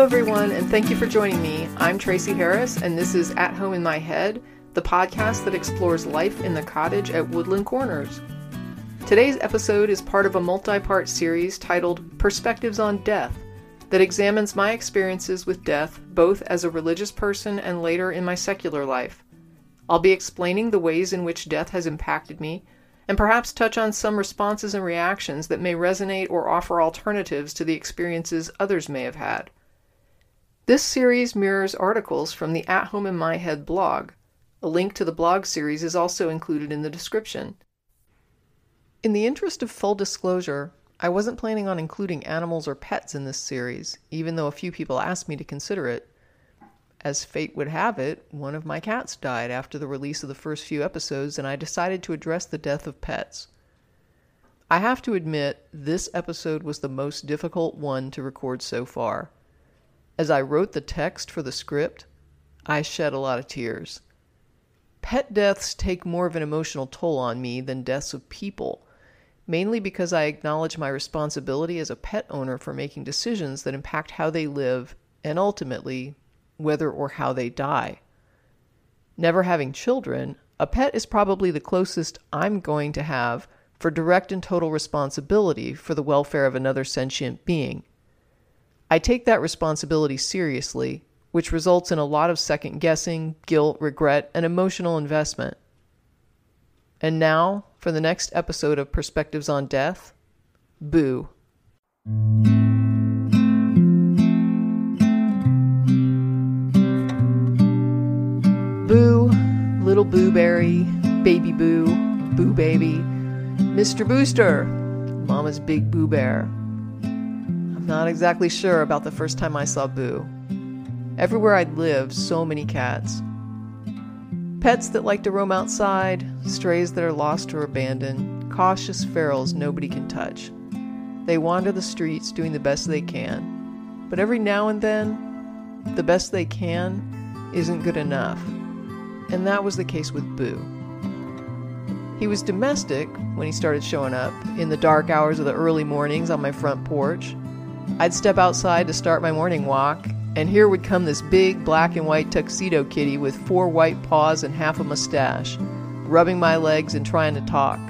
Hello, everyone, and thank you for joining me. I'm Tracie Harris, and this is At Home in My Head, the podcast that explores life in the cottage at Woodland Corners. Today's episode is part of a multi part series titled Perspectives on Death that examines my experiences with death both as a religious person and later in my secular life. I'll be explaining the ways in which death has impacted me and perhaps touch on some responses and reactions that may resonate or offer alternatives to the experiences others may have had. This series mirrors articles from the At Home in My Head blog. A link to the blog series is also included in the description. In the interest of full disclosure, I wasn't planning on including animals or pets in this series, even though a few people asked me to consider it. As fate would have it, one of my cats died after the release of the first few episodes, and I decided to address the death of pets. I have to admit, this episode was the most difficult one to record so far. As I wrote the text for the script, I shed a lot of tears. Pet deaths take more of an emotional toll on me than deaths of people, mainly because I acknowledge my responsibility as a pet owner for making decisions that impact how they live and ultimately whether or how they die. Never having children, a pet is probably the closest I'm going to have for direct and total responsibility for the welfare of another sentient being. I take that responsibility seriously, which results in a lot of second guessing, guilt, regret, and emotional investment. And now, for the next episode of Perspectives on Death Boo. Boo, little Booberry, baby Boo, Boo baby, Mr. Booster, Mama's big Boo Bear. I'm not exactly sure about the first time I saw Boo. Everywhere I'd lived, so many cats. Pets that like to roam outside, strays that are lost or abandoned, cautious ferals nobody can touch. They wander the streets doing the best they can, but every now and then, the best they can isn't good enough and that was the case with Boo. He was domestic when he started showing up in the dark hours of the early mornings on my front porch. I'd step outside to start my morning walk, and here would come this big black and white tuxedo kitty with four white paws and half a mustache, rubbing my legs and trying to talk.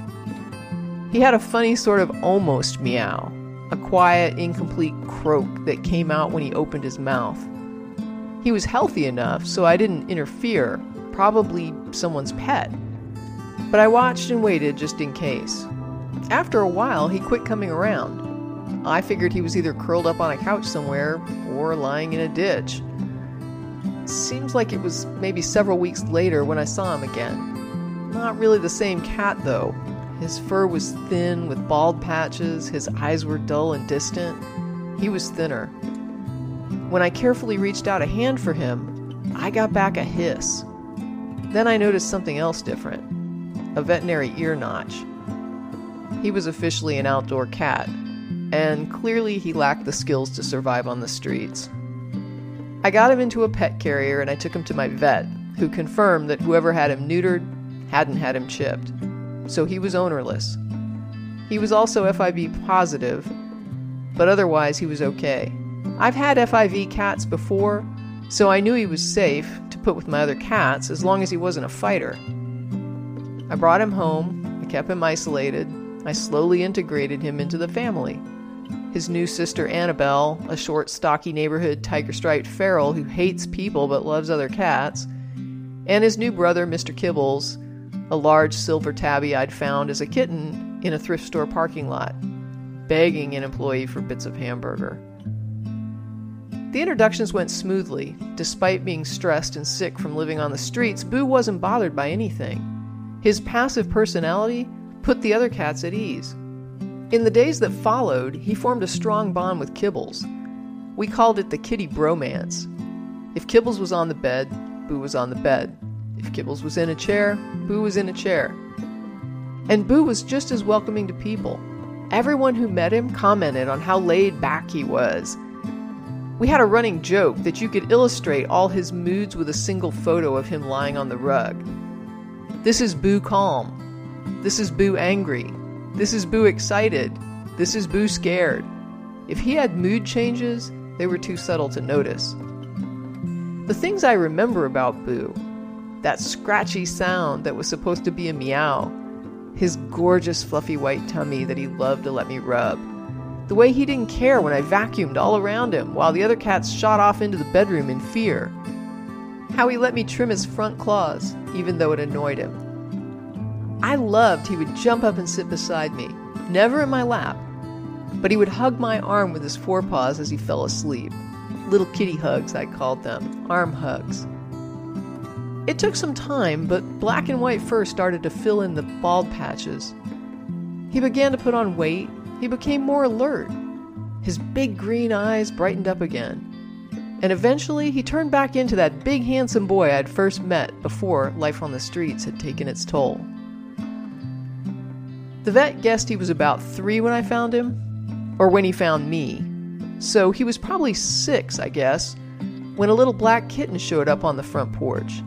He had a funny sort of almost meow, a quiet, incomplete croak that came out when he opened his mouth. He was healthy enough, so I didn't interfere probably someone's pet. But I watched and waited just in case. After a while, he quit coming around. I figured he was either curled up on a couch somewhere or lying in a ditch. Seems like it was maybe several weeks later when I saw him again. Not really the same cat, though. His fur was thin with bald patches, his eyes were dull and distant. He was thinner. When I carefully reached out a hand for him, I got back a hiss. Then I noticed something else different a veterinary ear notch. He was officially an outdoor cat, and clearly he lacked the skills to survive on the streets. I got him into a pet carrier and I took him to my vet, who confirmed that whoever had him neutered hadn't had him chipped, so he was ownerless. He was also FIV positive, but otherwise he was okay. I've had FIV cats before, so I knew he was safe to put with my other cats as long as he wasn't a fighter. I brought him home, I kept him isolated, I slowly integrated him into the family. His new sister Annabelle, a short, stocky neighborhood tiger striped feral who hates people but loves other cats, and his new brother, Mr. Kibbles, a large silver tabby I'd found as a kitten in a thrift store parking lot, begging an employee for bits of hamburger. The introductions went smoothly. Despite being stressed and sick from living on the streets, Boo wasn't bothered by anything. His passive personality put the other cats at ease. In the days that followed, he formed a strong bond with Kibbles. We called it the kitty bromance. If Kibbles was on the bed, Boo was on the bed. If Kibbles was in a chair, Boo was in a chair. And Boo was just as welcoming to people. Everyone who met him commented on how laid back he was we had a running joke that you could illustrate all his moods with a single photo of him lying on the rug. This is Boo calm. This is Boo angry. This is Boo excited. This is Boo scared. If he had mood changes, they were too subtle to notice. The things I remember about Boo that scratchy sound that was supposed to be a meow, his gorgeous fluffy white tummy that he loved to let me rub, the way he didn't care when I vacuumed all around him while the other cats shot off into the bedroom in fear, how he let me trim his front claws even though it annoyed him. I loved he would jump up and sit beside me, never in my lap, but he would hug my arm with his forepaws as he fell asleep. Little kitty hugs, I called them, arm hugs. It took some time, but black and white fur started to fill in the bald patches. He began to put on weight, he became more alert. His big green eyes brightened up again. And eventually, he turned back into that big, handsome boy I'd first met before life on the streets had taken its toll. The vet guessed he was about three when I found him, or when he found me. So he was probably six, I guess, when a little black kitten showed up on the front porch.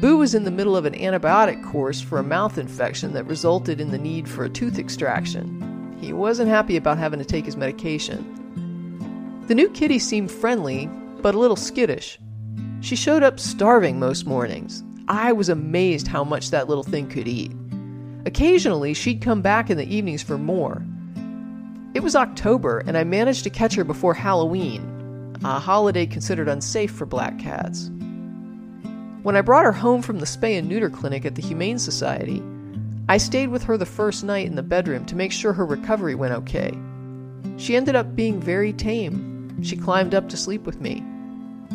Boo was in the middle of an antibiotic course for a mouth infection that resulted in the need for a tooth extraction. He wasn't happy about having to take his medication. The new kitty seemed friendly, but a little skittish. She showed up starving most mornings. I was amazed how much that little thing could eat. Occasionally, she'd come back in the evenings for more. It was October, and I managed to catch her before Halloween, a holiday considered unsafe for black cats. When I brought her home from the spay and neuter clinic at the Humane Society, I stayed with her the first night in the bedroom to make sure her recovery went okay. She ended up being very tame. She climbed up to sleep with me.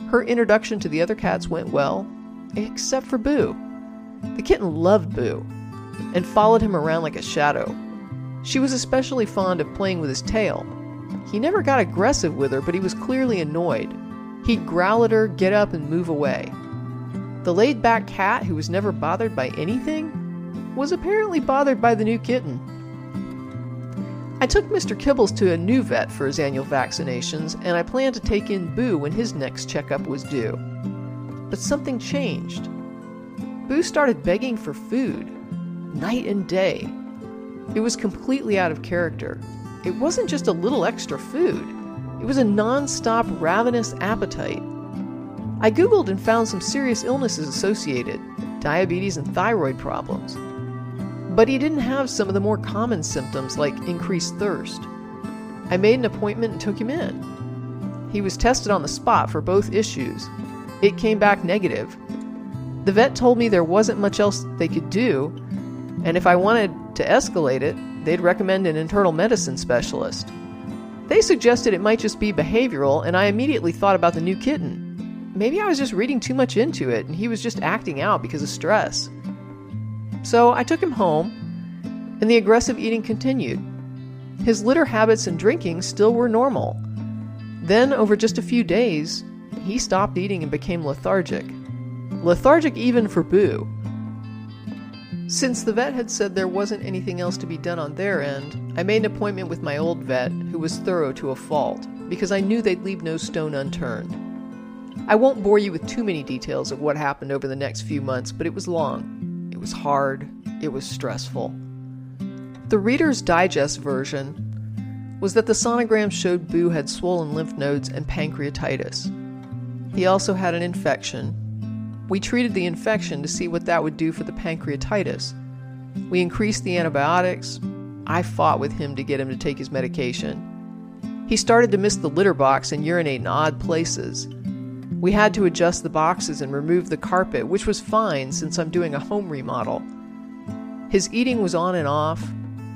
Her introduction to the other cats went well, except for Boo. The kitten loved Boo and followed him around like a shadow. She was especially fond of playing with his tail. He never got aggressive with her, but he was clearly annoyed. He'd growl at her, get up, and move away. The laid back cat, who was never bothered by anything, was apparently bothered by the new kitten. I took Mr. Kibbles to a new vet for his annual vaccinations, and I planned to take in Boo when his next checkup was due. But something changed. Boo started begging for food night and day. It was completely out of character. It wasn't just a little extra food, it was a non stop ravenous appetite. I Googled and found some serious illnesses associated diabetes and thyroid problems. But he didn't have some of the more common symptoms like increased thirst. I made an appointment and took him in. He was tested on the spot for both issues. It came back negative. The vet told me there wasn't much else they could do, and if I wanted to escalate it, they'd recommend an internal medicine specialist. They suggested it might just be behavioral, and I immediately thought about the new kitten. Maybe I was just reading too much into it, and he was just acting out because of stress. So I took him home, and the aggressive eating continued. His litter habits and drinking still were normal. Then, over just a few days, he stopped eating and became lethargic. Lethargic even for Boo. Since the vet had said there wasn't anything else to be done on their end, I made an appointment with my old vet, who was thorough to a fault, because I knew they'd leave no stone unturned. I won't bore you with too many details of what happened over the next few months, but it was long. It was hard. It was stressful. The Reader's Digest version was that the sonogram showed Boo had swollen lymph nodes and pancreatitis. He also had an infection, we treated the infection to see what that would do for the pancreatitis. We increased the antibiotics. I fought with him to get him to take his medication. He started to miss the litter box and urinate in odd places. We had to adjust the boxes and remove the carpet, which was fine since I'm doing a home remodel. His eating was on and off.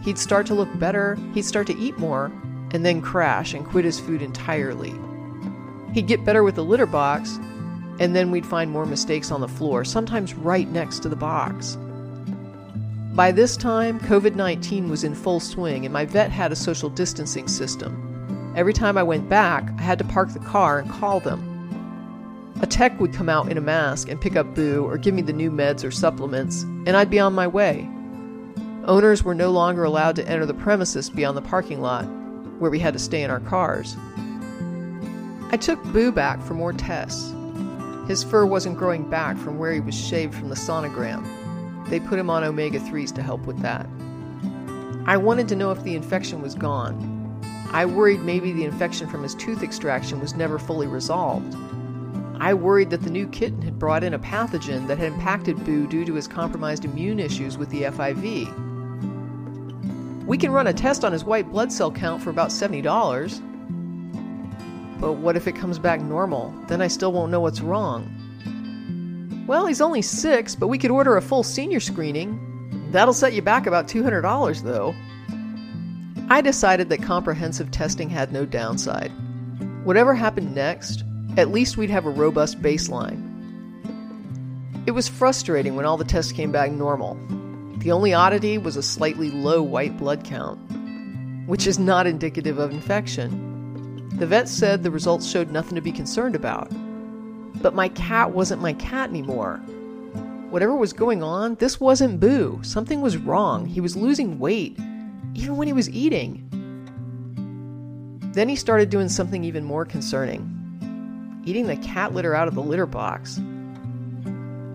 He'd start to look better, he'd start to eat more, and then crash and quit his food entirely. He'd get better with the litter box, and then we'd find more mistakes on the floor, sometimes right next to the box. By this time, COVID 19 was in full swing, and my vet had a social distancing system. Every time I went back, I had to park the car and call them. A tech would come out in a mask and pick up Boo or give me the new meds or supplements, and I'd be on my way. Owners were no longer allowed to enter the premises beyond the parking lot, where we had to stay in our cars. I took Boo back for more tests. His fur wasn't growing back from where he was shaved from the sonogram. They put him on omega 3s to help with that. I wanted to know if the infection was gone. I worried maybe the infection from his tooth extraction was never fully resolved. I worried that the new kitten had brought in a pathogen that had impacted Boo due to his compromised immune issues with the FIV. We can run a test on his white blood cell count for about $70. But what if it comes back normal? Then I still won't know what's wrong. Well, he's only six, but we could order a full senior screening. That'll set you back about $200, though. I decided that comprehensive testing had no downside. Whatever happened next, at least we'd have a robust baseline. It was frustrating when all the tests came back normal. The only oddity was a slightly low white blood count, which is not indicative of infection. The vet said the results showed nothing to be concerned about. But my cat wasn't my cat anymore. Whatever was going on, this wasn't Boo. Something was wrong. He was losing weight, even when he was eating. Then he started doing something even more concerning eating the cat litter out of the litter box.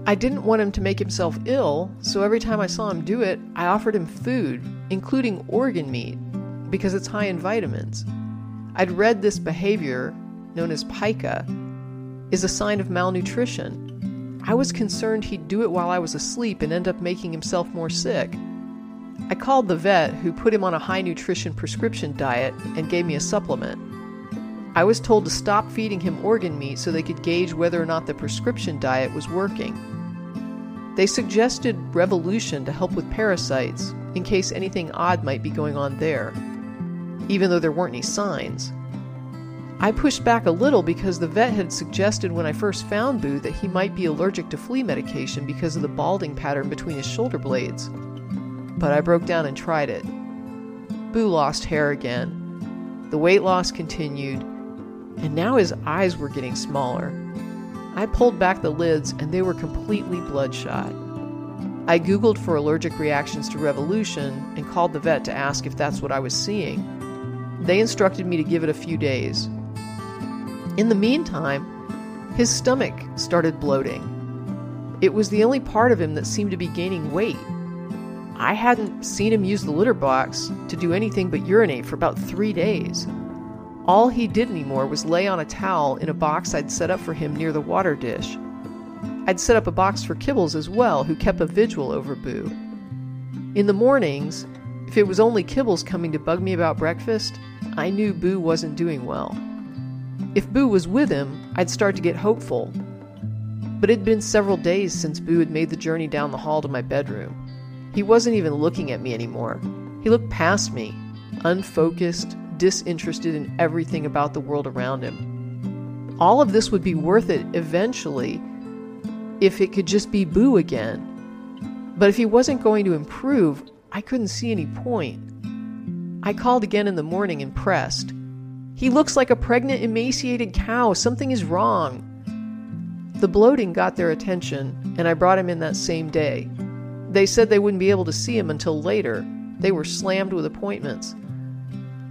I didn't want him to make himself ill, so every time I saw him do it, I offered him food, including organ meat, because it's high in vitamins. I'd read this behavior, known as pica, is a sign of malnutrition. I was concerned he'd do it while I was asleep and end up making himself more sick. I called the vet, who put him on a high nutrition prescription diet and gave me a supplement. I was told to stop feeding him organ meat so they could gauge whether or not the prescription diet was working. They suggested Revolution to help with parasites in case anything odd might be going on there, even though there weren't any signs. I pushed back a little because the vet had suggested when I first found Boo that he might be allergic to flea medication because of the balding pattern between his shoulder blades. But I broke down and tried it. Boo lost hair again. The weight loss continued, and now his eyes were getting smaller. I pulled back the lids and they were completely bloodshot. I Googled for allergic reactions to Revolution and called the vet to ask if that's what I was seeing. They instructed me to give it a few days. In the meantime, his stomach started bloating. It was the only part of him that seemed to be gaining weight. I hadn't seen him use the litter box to do anything but urinate for about three days. All he did anymore was lay on a towel in a box I'd set up for him near the water dish. I'd set up a box for Kibbles as well, who kept a vigil over Boo. In the mornings, if it was only Kibbles coming to bug me about breakfast, I knew Boo wasn't doing well. If Boo was with him, I'd start to get hopeful. But it'd been several days since Boo had made the journey down the hall to my bedroom. He wasn't even looking at me anymore. He looked past me, unfocused, disinterested in everything about the world around him. All of this would be worth it eventually if it could just be Boo again. But if he wasn't going to improve, I couldn't see any point. I called again in the morning and pressed. He looks like a pregnant, emaciated cow. Something is wrong. The bloating got their attention, and I brought him in that same day. They said they wouldn't be able to see him until later. They were slammed with appointments.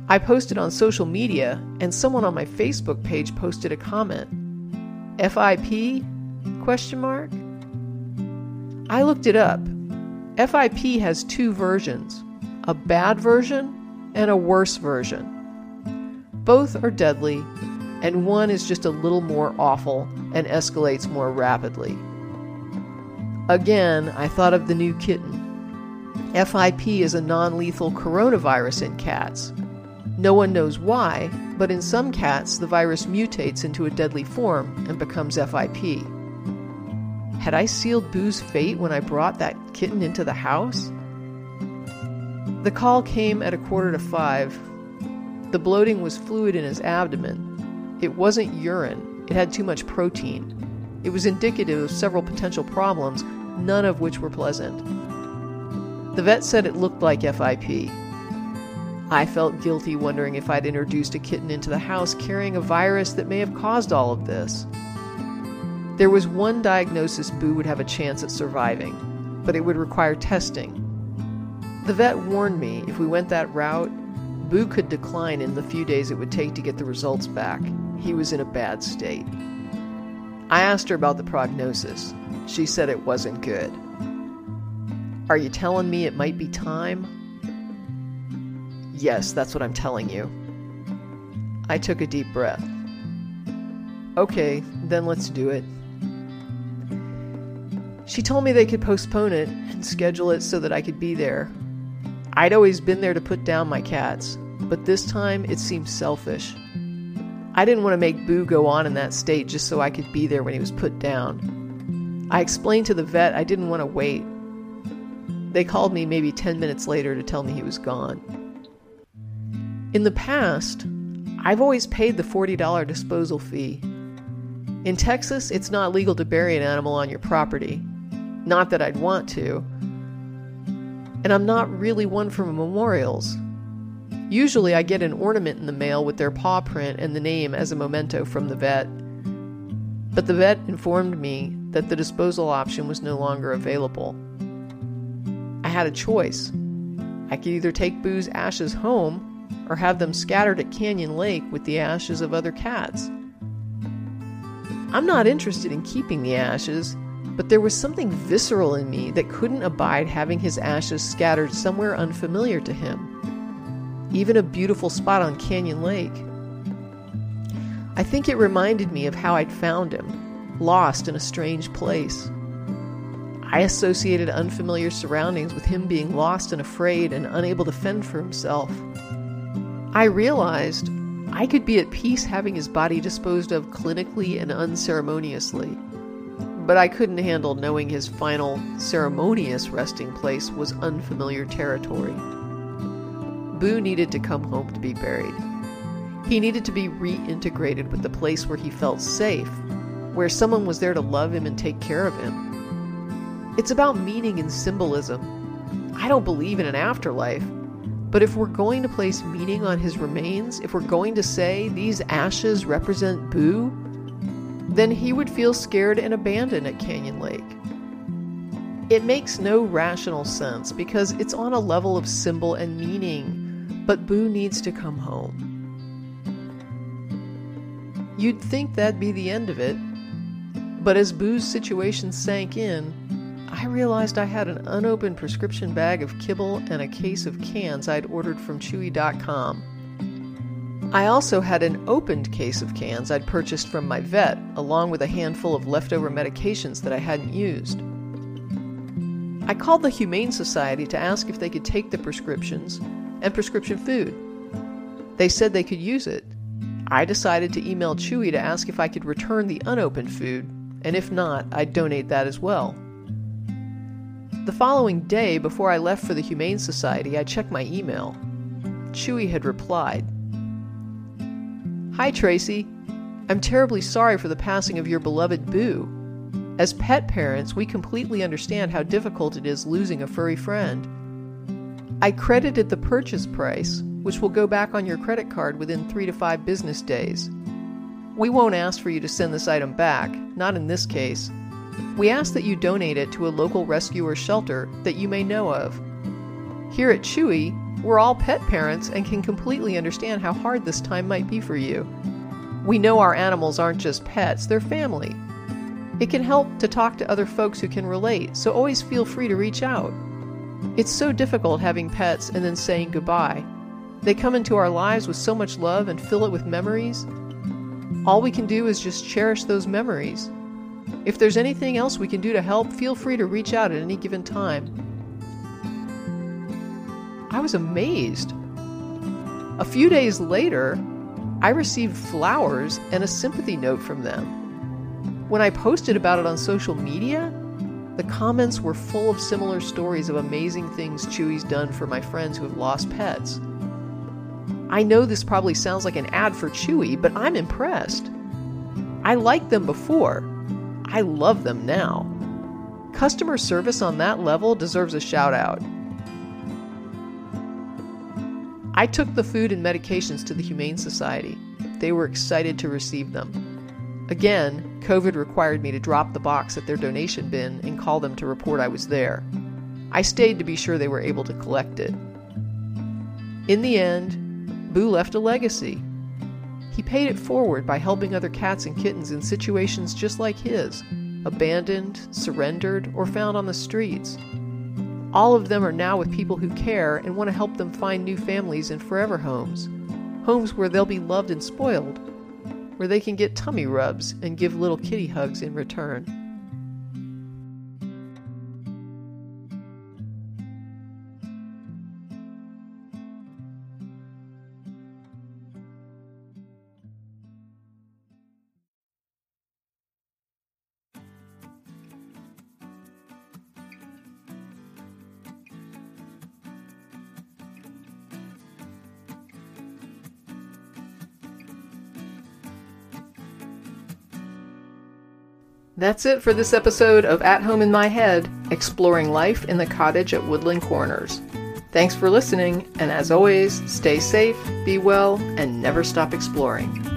I posted on social media, and someone on my Facebook page posted a comment. FIP? Question mark. I looked it up. FIP has two versions, a bad version and a worse version. Both are deadly, and one is just a little more awful and escalates more rapidly. Again, I thought of the new kitten. FIP is a non lethal coronavirus in cats, no one knows why, but in some cats, the virus mutates into a deadly form and becomes FIP. Had I sealed Boo's fate when I brought that kitten into the house? The call came at a quarter to five. The bloating was fluid in his abdomen. It wasn't urine, it had too much protein. It was indicative of several potential problems, none of which were pleasant. The vet said it looked like FIP. I felt guilty wondering if I'd introduced a kitten into the house carrying a virus that may have caused all of this. There was one diagnosis Boo would have a chance at surviving, but it would require testing. The vet warned me if we went that route, Boo could decline in the few days it would take to get the results back. He was in a bad state. I asked her about the prognosis. She said it wasn't good. Are you telling me it might be time? Yes, that's what I'm telling you. I took a deep breath. Okay, then let's do it. She told me they could postpone it and schedule it so that I could be there. I'd always been there to put down my cats, but this time it seemed selfish. I didn't want to make Boo go on in that state just so I could be there when he was put down. I explained to the vet I didn't want to wait. They called me maybe 10 minutes later to tell me he was gone. In the past, I've always paid the $40 disposal fee. In Texas, it's not legal to bury an animal on your property. Not that I'd want to. And I'm not really one for memorials. Usually, I get an ornament in the mail with their paw print and the name as a memento from the vet. But the vet informed me that the disposal option was no longer available. I had a choice. I could either take Boo's ashes home or have them scattered at Canyon Lake with the ashes of other cats. I'm not interested in keeping the ashes, but there was something visceral in me that couldn't abide having his ashes scattered somewhere unfamiliar to him, even a beautiful spot on Canyon Lake. I think it reminded me of how I'd found him, lost in a strange place. I associated unfamiliar surroundings with him being lost and afraid and unable to fend for himself. I realized I could be at peace having his body disposed of clinically and unceremoniously, but I couldn't handle knowing his final, ceremonious resting place was unfamiliar territory. Boo needed to come home to be buried. He needed to be reintegrated with the place where he felt safe, where someone was there to love him and take care of him. It's about meaning and symbolism. I don't believe in an afterlife, but if we're going to place meaning on his remains, if we're going to say these ashes represent Boo, then he would feel scared and abandoned at Canyon Lake. It makes no rational sense because it's on a level of symbol and meaning, but Boo needs to come home. You'd think that'd be the end of it, but as Boo's situation sank in, I realized I had an unopened prescription bag of kibble and a case of cans I'd ordered from Chewy.com. I also had an opened case of cans I'd purchased from my vet, along with a handful of leftover medications that I hadn't used. I called the Humane Society to ask if they could take the prescriptions and prescription food. They said they could use it. I decided to email Chewy to ask if I could return the unopened food, and if not, I'd donate that as well. The following day, before I left for the Humane Society, I checked my email. Chewy had replied Hi, Tracie. I'm terribly sorry for the passing of your beloved Boo. As pet parents, we completely understand how difficult it is losing a furry friend. I credited the purchase price, which will go back on your credit card within three to five business days. We won't ask for you to send this item back, not in this case, we ask that you donate it to a local rescue or shelter that you may know of. Here at Chewy, we're all pet parents and can completely understand how hard this time might be for you. We know our animals aren't just pets, they're family. It can help to talk to other folks who can relate, so always feel free to reach out. It's so difficult having pets and then saying goodbye. They come into our lives with so much love and fill it with memories. All we can do is just cherish those memories if there's anything else we can do to help, feel free to reach out at any given time. I was amazed. A few days later, I received flowers and a sympathy note from them. When I posted about it on social media, the comments were full of similar stories of amazing things Chewy's done for my friends who have lost pets. I know this probably sounds like an ad for Chewy, but I'm impressed. I liked them before, I love them now. Customer service on that level deserves a shout out. I took the food and medications to the Humane Society. They were excited to receive them. Again, COVID required me to drop the box at their donation bin and call them to report I was there. I stayed to be sure they were able to collect it. In the end, Boo left a legacy. He paid it forward by helping other cats and kittens in situations just like his abandoned, surrendered, or found on the streets. All of them are now with people who care and want to help them find new families and forever homes. homes where they'll be loved and spoiled, where they can get tummy rubs and give little kitty hugs in return. That's it for this episode of At Home in My Head, exploring life in the cottage at Woodland Corners. Thanks for listening, and as always, stay safe, be well, and never stop exploring.